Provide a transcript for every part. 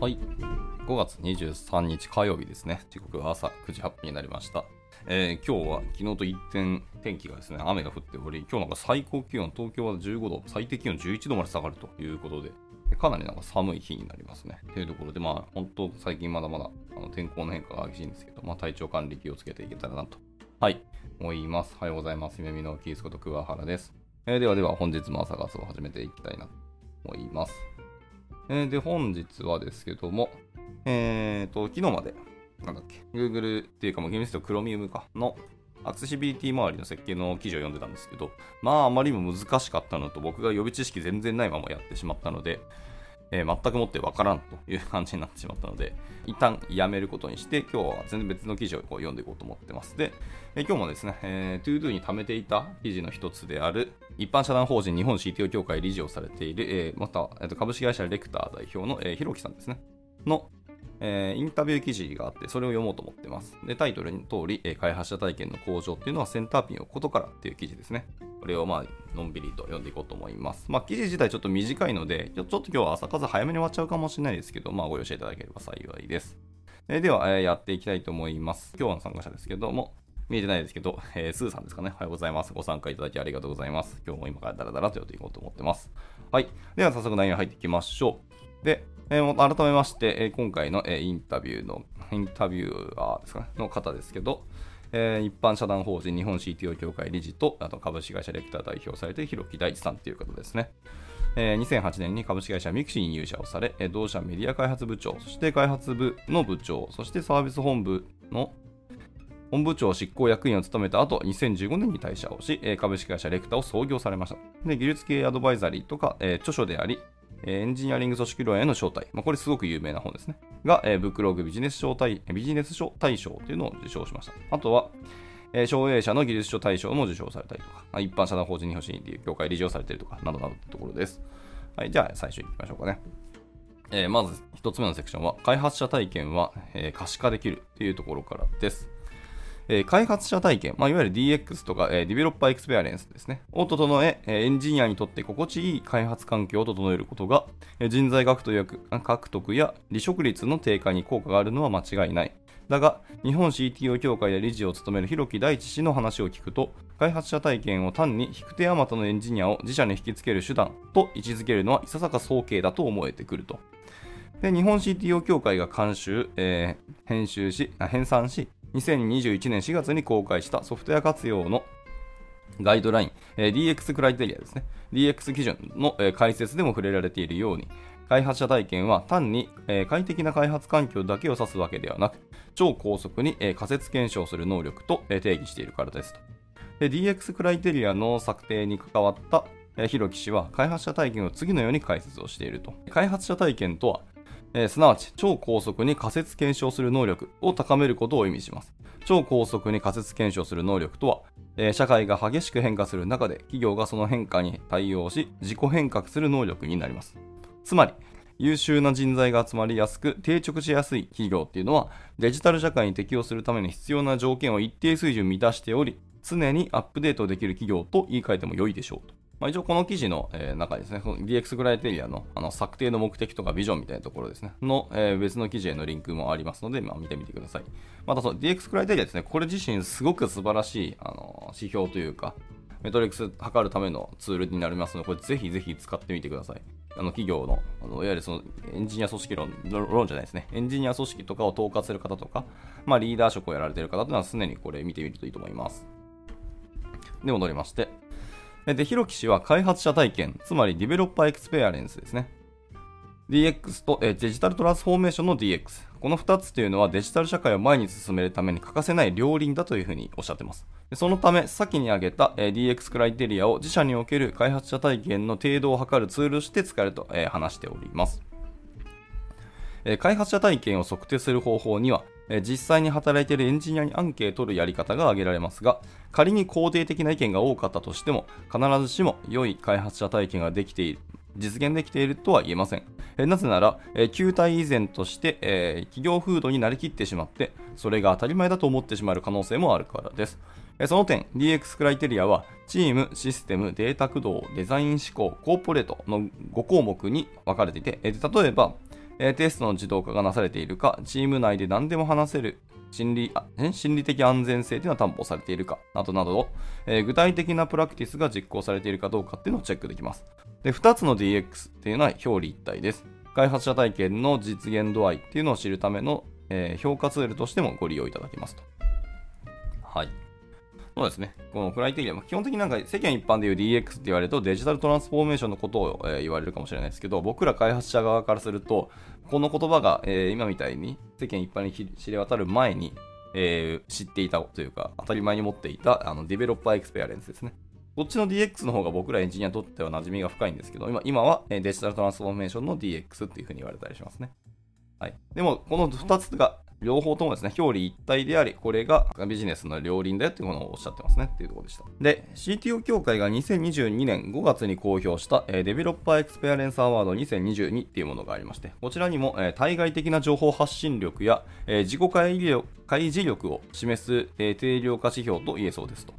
はい。5月23日火曜日ですね。時刻は朝9時8分になりました。えー今日は昨日と一転、天気がですね、雨が降っており、今日なんか最高気温、東京は15度、最低気温11度まで下がるということで、かなりなんか寒い日になりますね。というところで、まあ、本当、最近まだまだあの天候の変化が激しいんですけど、まあ、体調管理気をつけていけたらなと、はい、思います。おはようございます。夢見のキースこと桑原です。えーではでは、本日も朝活を始めていきたいなと思います。えーで、本日はですけども、えーと、昨日まで、なんだっけ、Google っていうか、もうゲームスト Chromium かのアクセシビリティ周りの設計の記事を読んでたんですけど、まあ、あまりにも難しかったのと、僕が予備知識全然ないままやってしまったので、えー全くもってわからんという感じになってしまったので、一旦やめることにして、今日は全然別の記事をこう読んでいこうと思ってます。で、えー今日もですね、えー、ToDo に貯めていた記事の一つである、一般社団法人日本 CTO 協会理事をされている、えーまた、えー株式会社レクター代表の、えー、ひろきさんですね、の、えーインタビュー記事があって、それを読もうと思ってます。で、タイトルの通り、えー開発者体験の向上っていうのはセンターピンをことからっていう記事ですね。これをまあ、のんびりと読んでいこうと思います。まあ、記事自体ちょっと短いので、ちょっと今日は朝数早めに終わっちゃうかもしれないですけど、まあ、ご容赦いただければ幸いです。えでは、えやっていきたいと思います。今日の参加者ですけども、見えてないですけど、えースーさんですかね。おはようございます。ご参加いただきありがとうございます。今日も今からダラダラとやっていこうと思ってます。はい。では早速内容に入っていきましょう。で、えー改めまして、えー今回の、えーインタビューの、インタビューアーですかね、の方ですけど、えー一般社団法人日本 CTO 協会理事と、あと株式会社レクター代表されている広木大地さんという方ですね。えー2008年に株式会社ミクシーに入社をされ、同社メディア開発部長、そして開発部の部長、そしてサービス本部の本部長執行役員を務めた後、2015年に退社をし、株式会社レクターを創業されました。で、技術系アドバイザリーとか、えー著書であり、エンジニアリング組織論への招待。まあ、これすごく有名な本ですね。が、えーブックログビジネス賞大ビジネス書大賞というのを受賞しました。あとは、えー、翔泳社の技術書大賞も受賞されたりとか、あ一般社団法人日本 CTO 協会理事をされているとか、などなどというところです。はい、じゃあ最初行きましょうかね。えーまず一つ目のセクションは、開発者体験は、え可視化できるというところからです。えー開発者体験、まあ、いわゆる DX とか、えー、 developer experience ですね、を整え、えーエンジニアにとって心地いい開発環境を整えることが、えー人材獲得や離職率の低下に効果があるのは間違いない。だが、日本 CTO 協会で理事を務める広木大地氏の話を聞くと、開発者体験を単に引く手あまたのエンジニアを自社に引きつける手段と位置づけるのはいささか早計だと思えてくると。で日本 CTO 協会が監修、えー編集し、あ編纂し、2021年4月に公開したソフトウェア活用のガイドライン、え DX クライテリアですね。DX 基準の、え解説でも触れられているように、開発者体験は単に、え快適な開発環境だけを指すわけではなく、超高速に、え仮説検証する能力と、え定義しているからですと。で DX クライテリアの策定に関わった、えー、広木氏は開発者体験を次のように解説をしていると。開発者体験とは、えーすなわち超高速に仮説検証する能力を高めることを意味します。超高速に仮説検証する能力とは、えー社会が激しく変化する中で企業がその変化に対応し自己変革する能力になります。つまり、優秀な人材が集まりやすく定着しやすい企業っていうのはデジタル社会に適応するために必要な条件を一定水準満たしており常にアップデートできる企業と言い換えても良いでしょうと。まあ、一応この記事の、え中ですね、DX クライテリアのあの策定の目的とかビジョンみたいなところですね、の、え別の記事へのリンクもありますので、まあ、見てみてください。またその DX クライテリアですね、これ自身すごく素晴らしいあの指標というか、 metrics 測るためのツールになりますので、これぜひぜひ使ってみてください。あの企業の、あのいわゆるそのエンジニア組織論論じゃないですね、エンジニア組織とかを統括する方とか、まあ、リーダー職をやられている方というのは常にこれ見てみるといいと思います。で、戻りまして。で、広木氏は開発者体験、つまり developer experience ですね。DX とえデジタルトランスフォーメーションの DX。この2つというのはデジタル社会を前に進めるために欠かせない両輪だというふうにおっしゃってます。そのため、先に挙げた、DX クライテリアを自社における開発者体験の程度を測るツールとして使えると、話しております。開発者体験を測定する方法には、実際に働いているエンジニアにアンケートを取るやり方が挙げられますが、仮に肯定的な意見が多かったとしても、必ずしも良い開発者体験ができている、実現できているとは言えません。なぜなら、えー旧体以前として、企業風土になりきってしまって、それが当たり前だと思ってしまう可能性もあるからです。その点、DX クライテリアは、チーム、システム、データ駆動、デザイン思考、コーポレートの5項目に分かれていて、例えば、えー、テストの自動化がなされているか、チーム内で何でも話せる心理あ心理的安全性というのは担保されているかなどなど、えー、具体的なプラクティスが実行されているかどうかっていうのをチェックできます。で、2つの DX っていうのは表裏一体です。開発者体験の実現度合いっていうのを知るための、えー、評価ツールとしてもご利用いただけますと。はい。そうですね。このクライテリア、基本的になんか世間一般でいう DX って言われるとデジタルトランスフォーメーションのことを、え、言われるかもしれないですけど、僕ら開発者側からすると、この言葉が、え、今みたいに世間一般に知れ渡る前に、え、知っていたというか、当たり前に持っていたあの developer experience ですね。こっちの DX の方が僕らエンジニアにとっては馴染みが深いんですけど、今今はデジタルトランスフォーメーションの DX っていうふうに言われたりしますね。はい。でも、この2つが両方ともですね、表裏一体であり、これがビジネスの両輪だよっていうものをおっしゃってますねっていうところでした。で、CTO 協会が2022年5月に公表した、え、 developer experience award 2022っていうものがありまして、こちらにも、え、対外的な情報発信力や、え、自己開示力を示す、え、定量化指標と言えそうですと。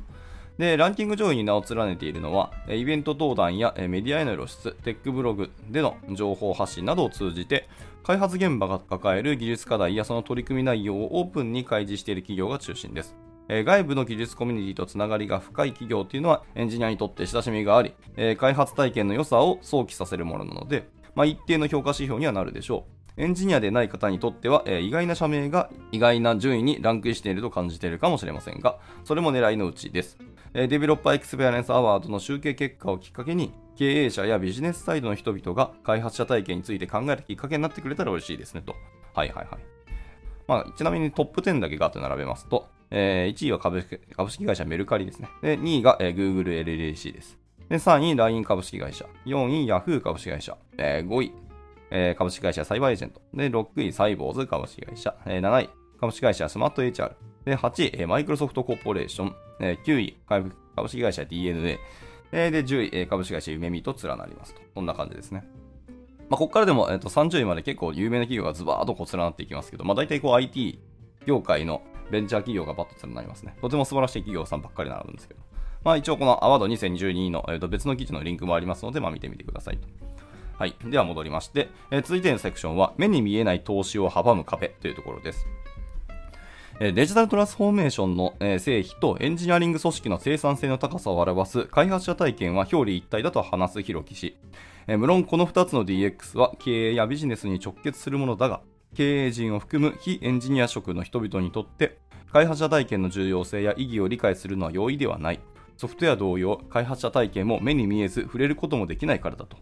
で、ランキング上位に名を連ねているのは、イベント登壇やメディアへの露出、テックブログでの情報発信などを通じて、開発現場が抱える技術課題やその取り組み内容をオープンに開示している企業が中心です。外部の技術コミュニティとつながりが深い企業というのはエンジニアにとって親しみがあり、開発体験の良さを想起させるものなので、まあ、一定の評価指標にはなるでしょう。エンジニアでない方にとっては、え意外な社名が意外な順位にランクインしていると感じているかもしれませんが、それも狙いのうちです。デベロッパーエクスペアレンスアワードの集計結果をきっかけに、経営者やビジネスサイドの人々が開発者体験について考えるきっかけになってくれたら嬉しいですねと。はいはいはい。まあ、ちなみにトップ10だけガーッと並べますと、えー、1位は株式株式会社メルカリですね。で、2位が、えー、Google LLC です。で、3位 LINE 株式会社。4位 Yahoo 株式会社。えー、5位、えー、株式会社サイバーエージェント。で、6位サイボーズ株式会社。えー、7位株式会社スマート HR。で、8位、え、マイクロソフトコーポレーション。えー、9位株式会社 DNA。えで、10位、え株式会社夢見と連なりますと。こんな感じですね。まあ、ここからでも、えっと、30位まで結構有名な企業がズバーっとこう連なっていきますけど、まあ、大体こう IT 業界のベンチャー企業がバッと連なりますね。とても素晴らしい企業さんばっかり並ぶんですけど。まあ、一応このアワード2022の、えっと、別の記事のリンクもありますので、まあ、見てみてくださいと。はい。では戻りまして、えー、続いてのセクションは、目に見えない投資を阻む壁というところです。デジタルトランスフォーメーションの成否とエンジニアリング組織の生産性の高さを表す開発者体験は表裏一体だと話す広木氏。無論この2つの DX は経営やビジネスに直結するものだが、経営陣を含む非エンジニア職の人々にとって開発者体験の重要性や意義を理解するのは容易ではない。ソフトウェア同様、開発者体験も目に見えず触れることもできないからだと。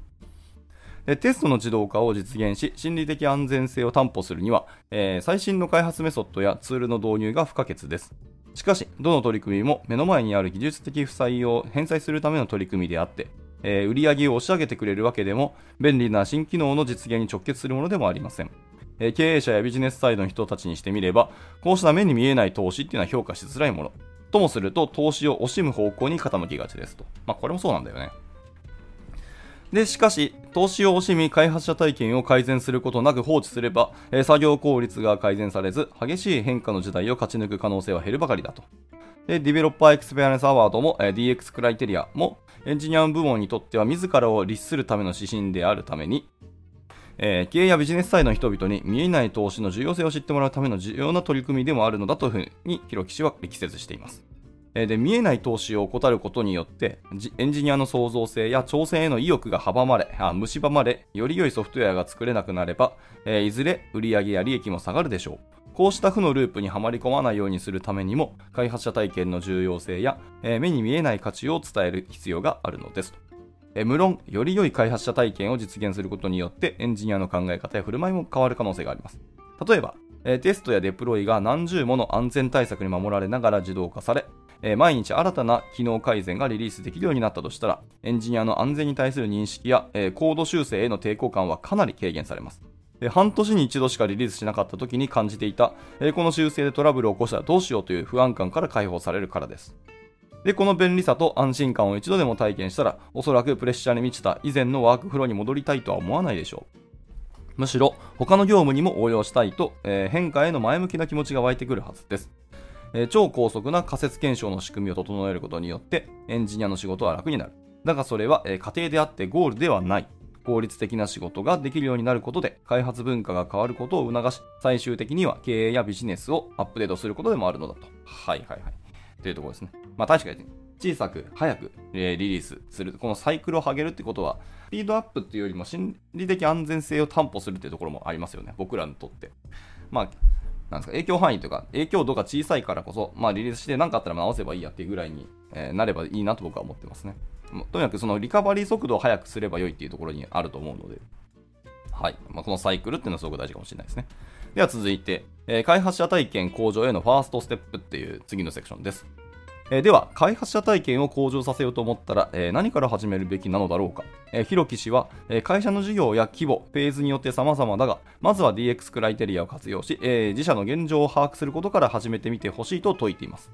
テストの自動化を実現し、心理的安全性を担保するには、えー、最新の開発メソッドやツールの導入が不可欠です。しかし、どの取り組みも目の前にある技術的負債を返済するための取り組みであって、えー、売上を押し上げてくれるわけでも、便利な新機能の実現に直結するものでもありません。えー、経営者やビジネスサイドの人たちにしてみれば、こうした目に見えない投資っていうのは評価しづらいもの。ともすると、投資を惜しむ方向に傾きがちですと。まあ、これもそうなんだよね。で、しかし、投資を惜しみ開発者体験を改善することなく放置すれば、えー、作業効率が改善されず、激しい変化の時代を勝ち抜く可能性は減るばかりだと。で、ディベロッパーエクスペアレンスアワードも、えー、DX クライテリアも、エンジニア部門にとっては自らを律するための指針であるために、えー、経営やビジネスサイドの人々に見えない投資の重要性を知ってもらうための重要な取り組みでもあるのだというふうに、広木氏は力説しています。で見えない投資を怠ることによってエンジニアの創造性や挑戦への意欲が阻まれあ蝕まれより良いソフトウェアが作れなくなれば、えいずれ売上や利益も下がるでしょう。こうした負のループにはまり込まないようにするためにも開発者体験の重要性や、え目に見えない価値を伝える必要があるのです。え無論、より良い開発者体験を実現することによってエンジニアの考え方や振る舞いも変わる可能性があります。例えば、テストやデプロイが何十もの安全対策に守られながら自動化され、えー、毎日新たな機能改善がリリースできるようになったとしたら、エンジニアの安全に対する認識や、えー、コード修正への抵抗感はかなり軽減されます。半年に一度しかリリースしなかった時に感じていた、えー、この修正でトラブルを起こしたらどうしようという不安感から解放されるからです。で、この便利さと安心感を一度でも体験したら、おそらくプレッシャーに満ちた以前のワークフローに戻りたいとは思わないでしょう。むしろ、他の業務にも応用したいと、えー、変化への前向きな気持ちが湧いてくるはずです。え、超高速な仮説検証の仕組みを整えることによってエンジニアの仕事は楽になる。だがそれは、え、家庭であってゴールではない。効率的な仕事ができるようになることで、開発文化が変わることを促し、最終的には経営やビジネスをアップデートすることでもあるのだと。はいはいはい。というところですね。まあ確かに、小さく早く、え、リリースする。このサイクルを上げるってことは、スピードアップっていうよりも心理的安全性を担保するっていうところもありますよね。僕らにとって。まあ、なんですか、影響範囲というか、影響度が小さいからこそ、まあリリースして何かあったら直せばいいやっていうぐらいに、えー、なればいいなと僕は思ってますね。とにかくそのリカバリー速度を速くすれば良いっていうところにあると思うので、はい。まあ、このサイクルっていうのはすごく大事かもしれないですね。では続いて、えー、開発者体験向上へのファーストステップっていう次のセクションです。え、では、開発者体験を向上させようと思ったら、え、何から始めるべきなのだろうか。えー、ひろき氏は、え、会社の事業や規模、フェーズによって様々だが、まずは DX クライテリアを活用し、え、自社の現状を把握することから始めてみてほしいと説いています。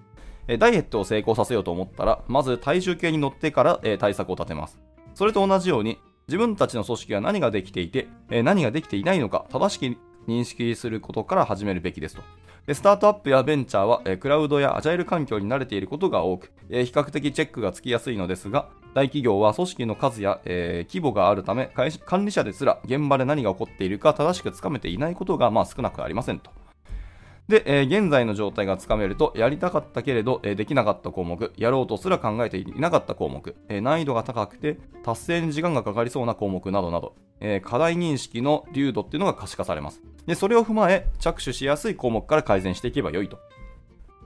ダイエットを成功させようと思ったら、まず体重計に乗ってから、え対策を立てます。それと同じように、自分たちの組織は何ができていて、え何ができていないのか、正しく認識することから始めるべきですと。スタートアップやベンチャーは、えクラウドやアジャイル環境に慣れていることが多く、え比較的チェックがつきやすいのですが、大企業は組織の数や、え、規模があるため、管理者ですら現場で何が起こっているか正しくつかめていないことが、まあ、少なくありませんと。で、えー、現在の状態がつかめると、やりたかったけれど、えー、できなかった項目、やろうとすら考えていなかった項目、えー、難易度が高くて、達成に時間がかかりそうな項目などなど、え課題認識の流度っていうのが可視化されます。で、それを踏まえ、着手しやすい項目から改善していけばよいと。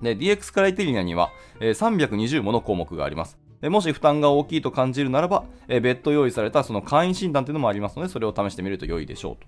で、DX クライテリアには、え320もの項目があります。もし負担が大きいと感じるならば、別途用意されたその会員診断というのもありますので、それを試してみると良いでしょうと。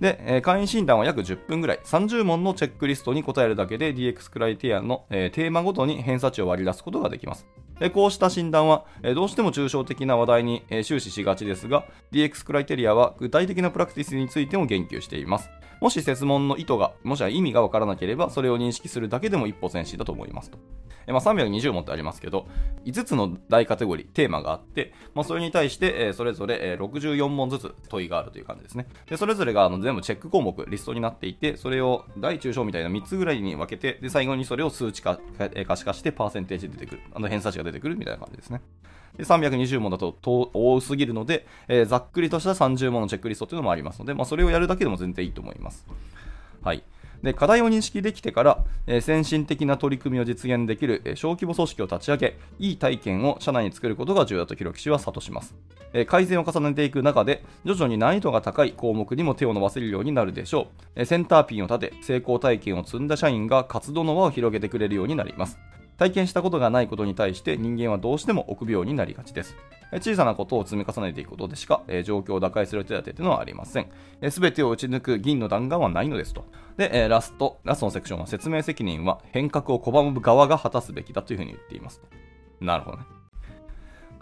で、えー、会員診断は約10分ぐらい、30問のチェックリストに答えるだけで DX クライテリアの、えー、テーマごとに偏差値を割り出すことができます。でこうした診断は、えー、どうしても抽象的な話題に、えー、終始しがちですが、DX クライテリアは具体的なプラクティスについても言及しています。もし設問の意図が、もしは意味がわからなければ、それを認識するだけでも一歩前進だと思いますと。えまあ、320問ってありますけど、5つの大カテゴリー、テーマがあって、まあ、それに対して、えそれぞれ、え64問ずつ問いがあるという感じですね。で、それぞれがあの全部チェック項目、リストになっていて、それを大中小みたいな3つぐらいに分けて、で、最後にそれを数値化、可視化して、パーセンテージ出てくる。あの偏差値が出てくるみたいな感じですね。で320問だと多すぎるので、えー、ざっくりとした30問のチェックリストというのもありますので、まあ、それをやるだけでも全然いいと思います。はい。で課題を認識できてから、えー、先進的な取り組みを実現できる、えー、小規模組織を立ち上げ、いい体験を社内に作ることが重要だと広木氏は諭します、えー、改善を重ねていく中で、徐々に難易度が高い項目にも手を伸ばせるようになるでしょう。えセンターピンを立て、成功体験を積んだ社員が活動の輪を広げてくれるようになります。体験したことがないことに対して人間はどうしても臆病になりがちです。小さなことを積み重ねていくことでしか、え状況を打開する手立てというのはありません。す、べ、てを打ち抜く銀の弾丸はないのですと。で、えラスト、ラストのセクションは説明責任は変革を拒む側が果たすべきだというふうに言っています。なるほどね。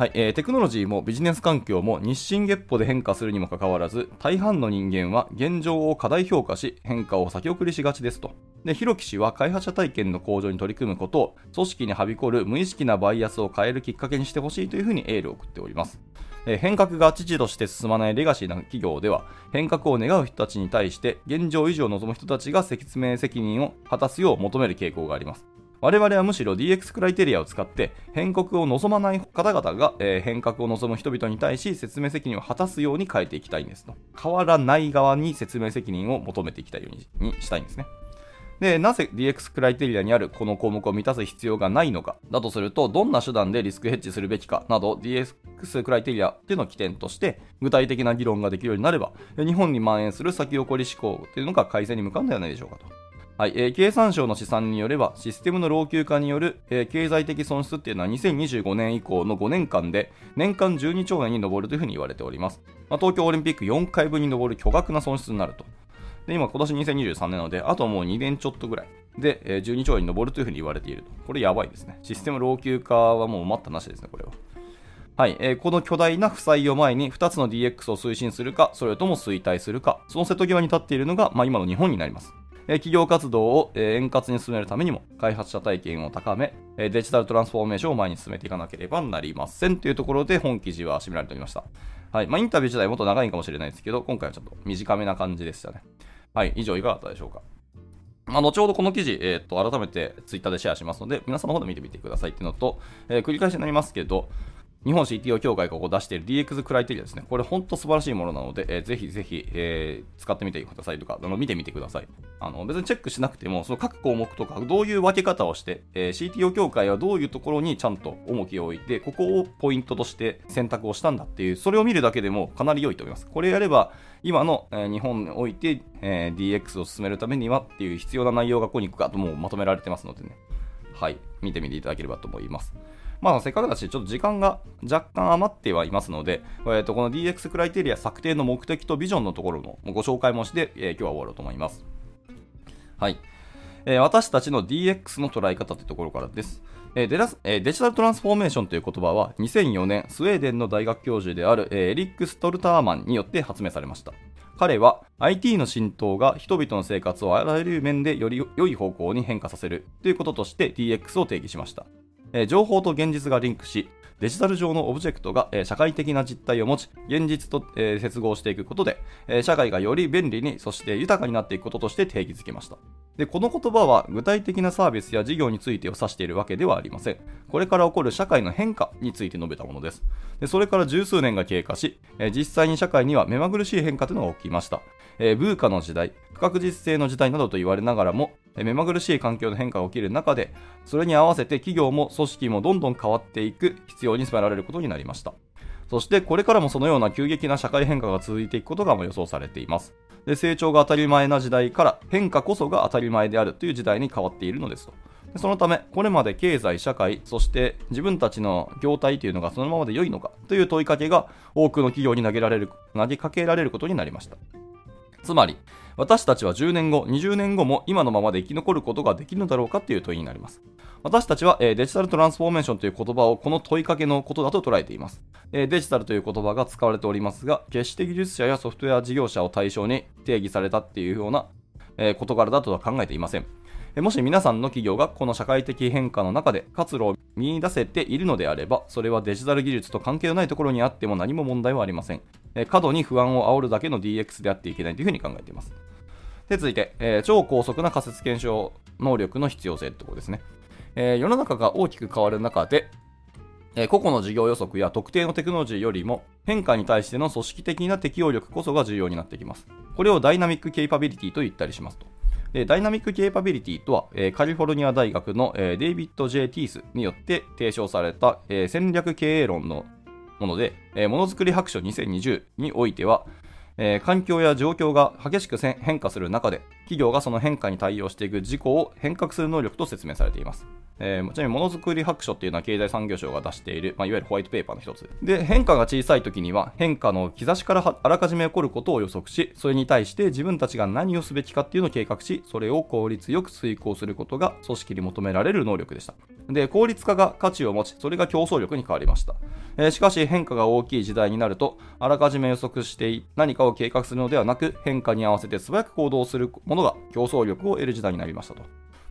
はいえー、テクノロジーもビジネス環境も日進月歩で変化するにもかかわらず大半の人間は現状を過大評価し変化を先送りしがちですと。で広木氏は開発者体験の向上に取り組むことを組織にはびこる無意識なバイアスを変えるきっかけにしてほしいというふうにエールを送っております。え変革が父として進まないレガシーな企業では変革を願う人たちに対して現状維持を望む人たちが説明責任を果たすよう求める傾向があります。我々はむしろ DX クライテリアを使って変革を望まない方々が、えー、変革を望む人々に対し説明責任を果たすように変えていきたいんですと。変わらない側に説明責任を求めていきたいようにしたいんですね。で、なぜ DX クライテリアにあるこの項目を満たす必要がないのか、だとすると、どんな手段でリスクヘッジするべきかなど、DX クライテリアっていうのを起点として、具体的な議論ができるようになれば、日本に蔓延する先送り思考っていうのが改善に向かうんではないでしょうかと。はい、えー、経産省の試算によれば、システムの老朽化による、えー、経済的損失っていうのは2025年以降の5年間で年間12兆円に上るというふうに言われております。まあ、東京オリンピック4回分に上る巨額な損失になると。で、今、今年2023年なので、あともう2年ちょっとぐらいで、えー、12兆円に上るというふうに言われていると。これやばいですね。システム老朽化はもう待ったなしですね、これは。はい、えー、この巨大な負債を前に2つの DX を推進するか、それとも衰退するか、その瀬戸際に立っているのが、まあ、今の日本になります。企業活動を円滑に進めるためにも開発者体験を高めデジタルトランスフォーメーションを前に進めていかなければなりませんというところで本記事は締められておりました。はい。まあ、インタビュー自体もっと長いかもしれないですけど、今回はちょっと短めな感じでしたね。はい。以上いかがだったでしょうか。まあ、後ほどこの記事、えー、と、改めてツイッターでシェアしますので、皆さんの方で見てみてくださいっていうのと、えー、繰り返しになりますけど、日本 CTO 協会がここ出している DX クライテリアですね。これ本当素晴らしいものなので、えー、ぜひぜひ、えー、使ってみてくださいとか、あの見てみてください。あの別にチェックしなくても、その各項目とか、どういう分け方をして、えー、CTO 協会はどういうところにちゃんと重きを置いて、ここをポイントとして選択をしたんだっていう、それを見るだけでもかなり良いと思います。これやれば、今の、え日本において、え DX を進めるためにはっていう必要な内容がここにガッともうまとめられてますのでね。はい、見てみていただければと思います。まあ、せっかくだし、ちょっと時間が若干余ってはいますので、えー、とこの DX クライテリア策定の目的とビジョンのところのご紹介もして、えー、今日は終わろうと思います。はい。えー、私たちの DX の捉え方というところからです。えデラえデジタルトランスフォーメーションという言葉は2004年スウェーデンの大学教授であるエリック・ストルターマンによって発明されました。彼は IT の浸透が人々の生活をあらゆる面でより良い方向に変化させるということとして DX を定義しました。え情報と現実がリンクし、デジタル上のオブジェクトが、え社会的な実態を持ち、現実と、え接合していくことで、え社会がより便利に、そして豊かになっていくこととして定義づけました。で、この言葉は具体的なサービスや事業についてを指しているわけではありません。これから起こる社会の変化について述べたものです。でそれから十数年が経過し、え実際に社会には目まぐるしい変化というのが起きました。えー、ブーカの時代、不確実性の時代などと言われながらも、えー、目まぐるしい環境の変化が起きる中で、それに合わせて企業も組織もどんどん変わっていく必要に迫られることになりました。そしてこれからもそのような急激な社会変化が続いていくことが予想されています。で成長が当たり前な時代から変化こそが当たり前であるという時代に変わっているのですと。そのため、これまで経済、社会、そして自分たちの業態というのがそのままで良いのかという問いかけが多くの企業に投げられる投げかけられることになりました。つまり、私たちは10年後、20年後も今のままで生き残ることができるのだろうかという問いになります。私たちは、え、デジタルトランスフォーメーションという言葉をこの問いかけのことだと捉えています、え、デジタルという言葉が使われておりますが、決して技術者やソフトウェア事業者を対象に定義されたっていうような、え、事柄だとは考えていません。もし皆さんの企業がこの社会的変化の中で活路を見出せているのであれば、それはデジタル技術と関係のないところにあっても何も問題はありません。過度に不安を煽るだけの DX であっていけないというふうに考えています。で、続いて、えー、超高速な仮説検証能力の必要性ってところですね。えー、世の中が大きく変わる中で、えー、個々の事業予測や特定のテクノロジーよりも変化に対しての組織的な適応力こそが重要になってきます。これをダイナミックケイパビリティと言ったりしますと。でダイナミックケーパビリティとは、えー、カリフォルニア大学の、えー、デイビッド・ジェイ・ティースによって提唱された、えー、戦略経営論のもので、え、ものづくり白書2020においては、え、環境や状況が激しく変化する中で、企業がその変化に対応していく事項を変革する能力と説明されています。えー、ちなみにものづくり白書っていうのは経済産業省が出している、まあ、いわゆるホワイトペーパーの一つ。で変化が小さい時には変化の兆しからあらかじめ起こることを予測しそれに対して自分たちが何をすべきかっていうのを計画しそれを効率よく遂行することが組織に求められる能力でした。で効率化が価値を持ちそれが競争力に変わりました、えー、しかし変化が大きい時代になるとあらかじめ予測して何かを計画するのではなく変化に合わせて素早く行動するものが競争力を得る時代になりましたと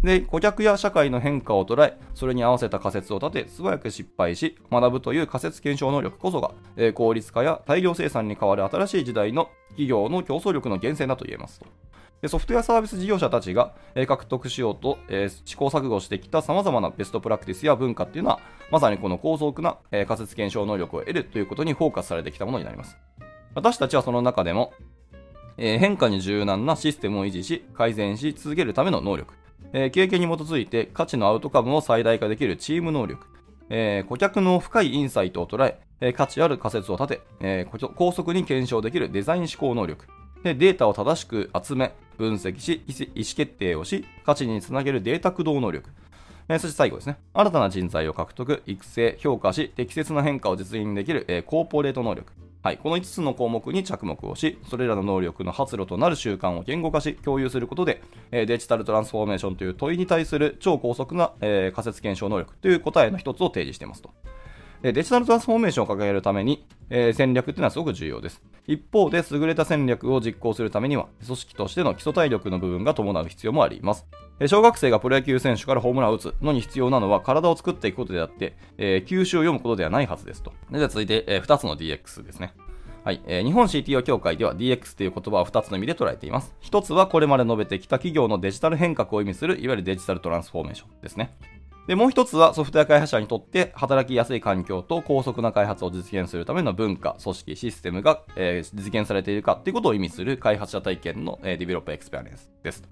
で、顧客や社会の変化を捉え、それに合わせた仮説を立て、素早く失敗し、学ぶという仮説検証能力こそが、えー、効率化や大量生産に変わる新しい時代の企業の競争力の源泉だと言えますと。でソフトウェアサービス事業者たちが、えー、獲得しようと、えー、試行錯誤してきた様々なベストプラクティスや文化っていうのは、まさにこの高速な、えー、仮説検証能力を得るということにフォーカスされてきたものになります。私たちはその中でも、えー、変化に柔軟なシステムを維持し、改善し続けるための能力、えー、経験に基づいて価値のアウトカムを最大化できるチーム能力、えー、顧客の深いインサイトを捉え、えー、価値ある仮説を立て、えー、高速に検証できるデザイン思考能力、でデータを正しく集め、分析し、意思決定をし、価値につなげるデータ駆動能力、えー、そして最後ですね。新たな人材を獲得、育成、評価し、適切な変化を実現できる、えー、コーポレート能力。はい、この5つの項目に着目をし、それらの能力の発露となる習慣を言語化し、共有することで、えデジタルトランスフォーメーションという問いに対する超高速な、え仮説検証能力という答えの一つを提示していますと。デジタルトランスフォーメーションを掲げるために、えー、戦略っていうのはすごく重要です。一方で、優れた戦略を実行するためには、組織としての基礎体力の部分が伴う必要もあります。小学生がプロ野球選手からホームランを打つのに必要なのは体を作っていくことであって、えー、球種を読むことではないはずですと。で続いて、えー、2つの DX ですね。はい、えー、日本 CTO 協会では DX という言葉を2つの意味で捉えています。1つはこれまで述べてきた企業のデジタル変革を意味するいわゆるデジタルトランスフォーメーションですね。で、もう一つはソフトウェア開発者にとって働きやすい環境と高速な開発を実現するための文化、組織、システムが、えー、実現されているかっていうことを意味する開発者体験の、えー、 develop experience です。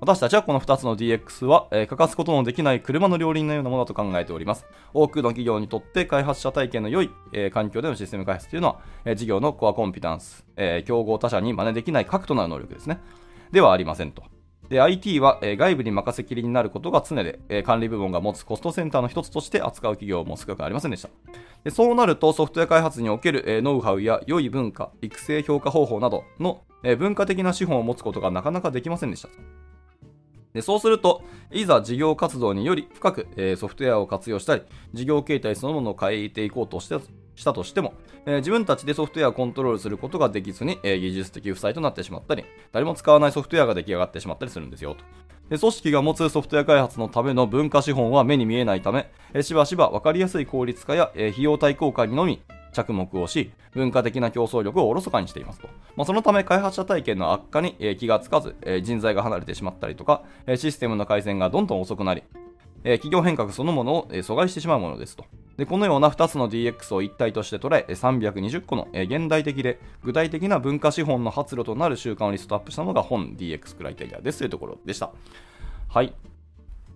私たちはこの2つの DX は、えー、欠かすことのできない車の両輪のようなものだと考えております。多くの企業にとって開発者体験の良い、えー、環境でのシステム開発というのは、えー、事業のコアコンピタンス、え、競合他社に真似できない核となる能力ですね。ではありませんと。で、IT は、え、外部に任せきりになることが常で、え、管理部門が持つコストセンターの一つとして扱う企業も少なくありませんでした。でそうなると、ソフトウェア開発における、え、ノウハウや良い文化、育成評価方法などの、え、文化的な資本を持つことがなかなかできませんでした。でそうすると、いざ事業活動により深く、え、ソフトウェアを活用したり、事業形態そのものを変えていこうとしてしたとしても、えー、自分たちでソフトウェアをコントロールすることができずに、えー、技術的負債となってしまったり、誰も使わないソフトウェアが出来上がってしまったりするんですよと。で組織が持つソフトウェア開発のための文化資本は目に見えないため、えー、しばしば分かりやすい効率化や、えー、費用対効果にのみ着目をし、文化的な競争力をおろそかにしていますと。まあ、そのため、開発者体験の悪化に、えー、気がつかず、えー、人材が離れてしまったりとか、えー、システムの改善がどんどん遅くなり、え企業変革そのものを、え阻害してしまうものですと。でこのような2つの DX を一体として捉え、320個の、え現代的で具体的な文化資本の発露となる習慣をリストアップしたのが本 DX クライテリアですというところでした。はい。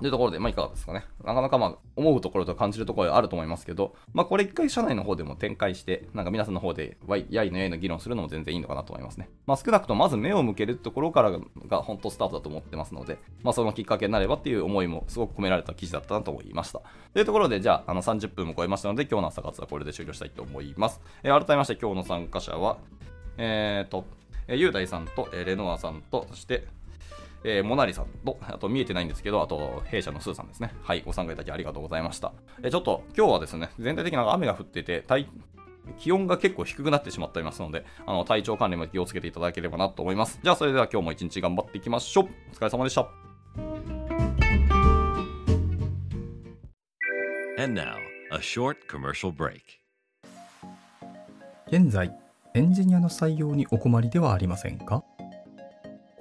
というところで、まあ、いかがですかね。なかなかまあ、思うところと感じるところはあると思いますけど、まあ、これ一回社内の方でも展開して、なんか皆さんの方で、やいのやいの議論するのも全然いいのかなと思いますね。まあ、少なくともまず目を向けるところからが本当スタートだと思ってますので、まあ、そのきっかけになればっていう思いもすごく込められた記事だったなと思いました。というところで、じゃあ、あの、30分も超えましたので、今日の朝活はこれで終了したいと思います。えー、改めまして今日の参加者は、えーと、えー、雄大さんと、えー、レノアさんと、そして、えー、モナリさんと、あと見えてないんですけど、あと弊社のスーさんですね。はい、ご参加いただきありがとうございました。えー、ちょっと今日はですね、全体的な雨が降ってて、気温が結構低くなってしまっていますので、あの体調管理も気をつけていただければなと思います。じゃあ、それでは今日も一日頑張っていきましょう。お疲れ様でした。Now, 現在、エンジニアの採用にお困りではありませんか？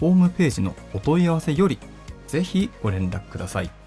ホームページのお問い合わせよりぜひご連絡ください。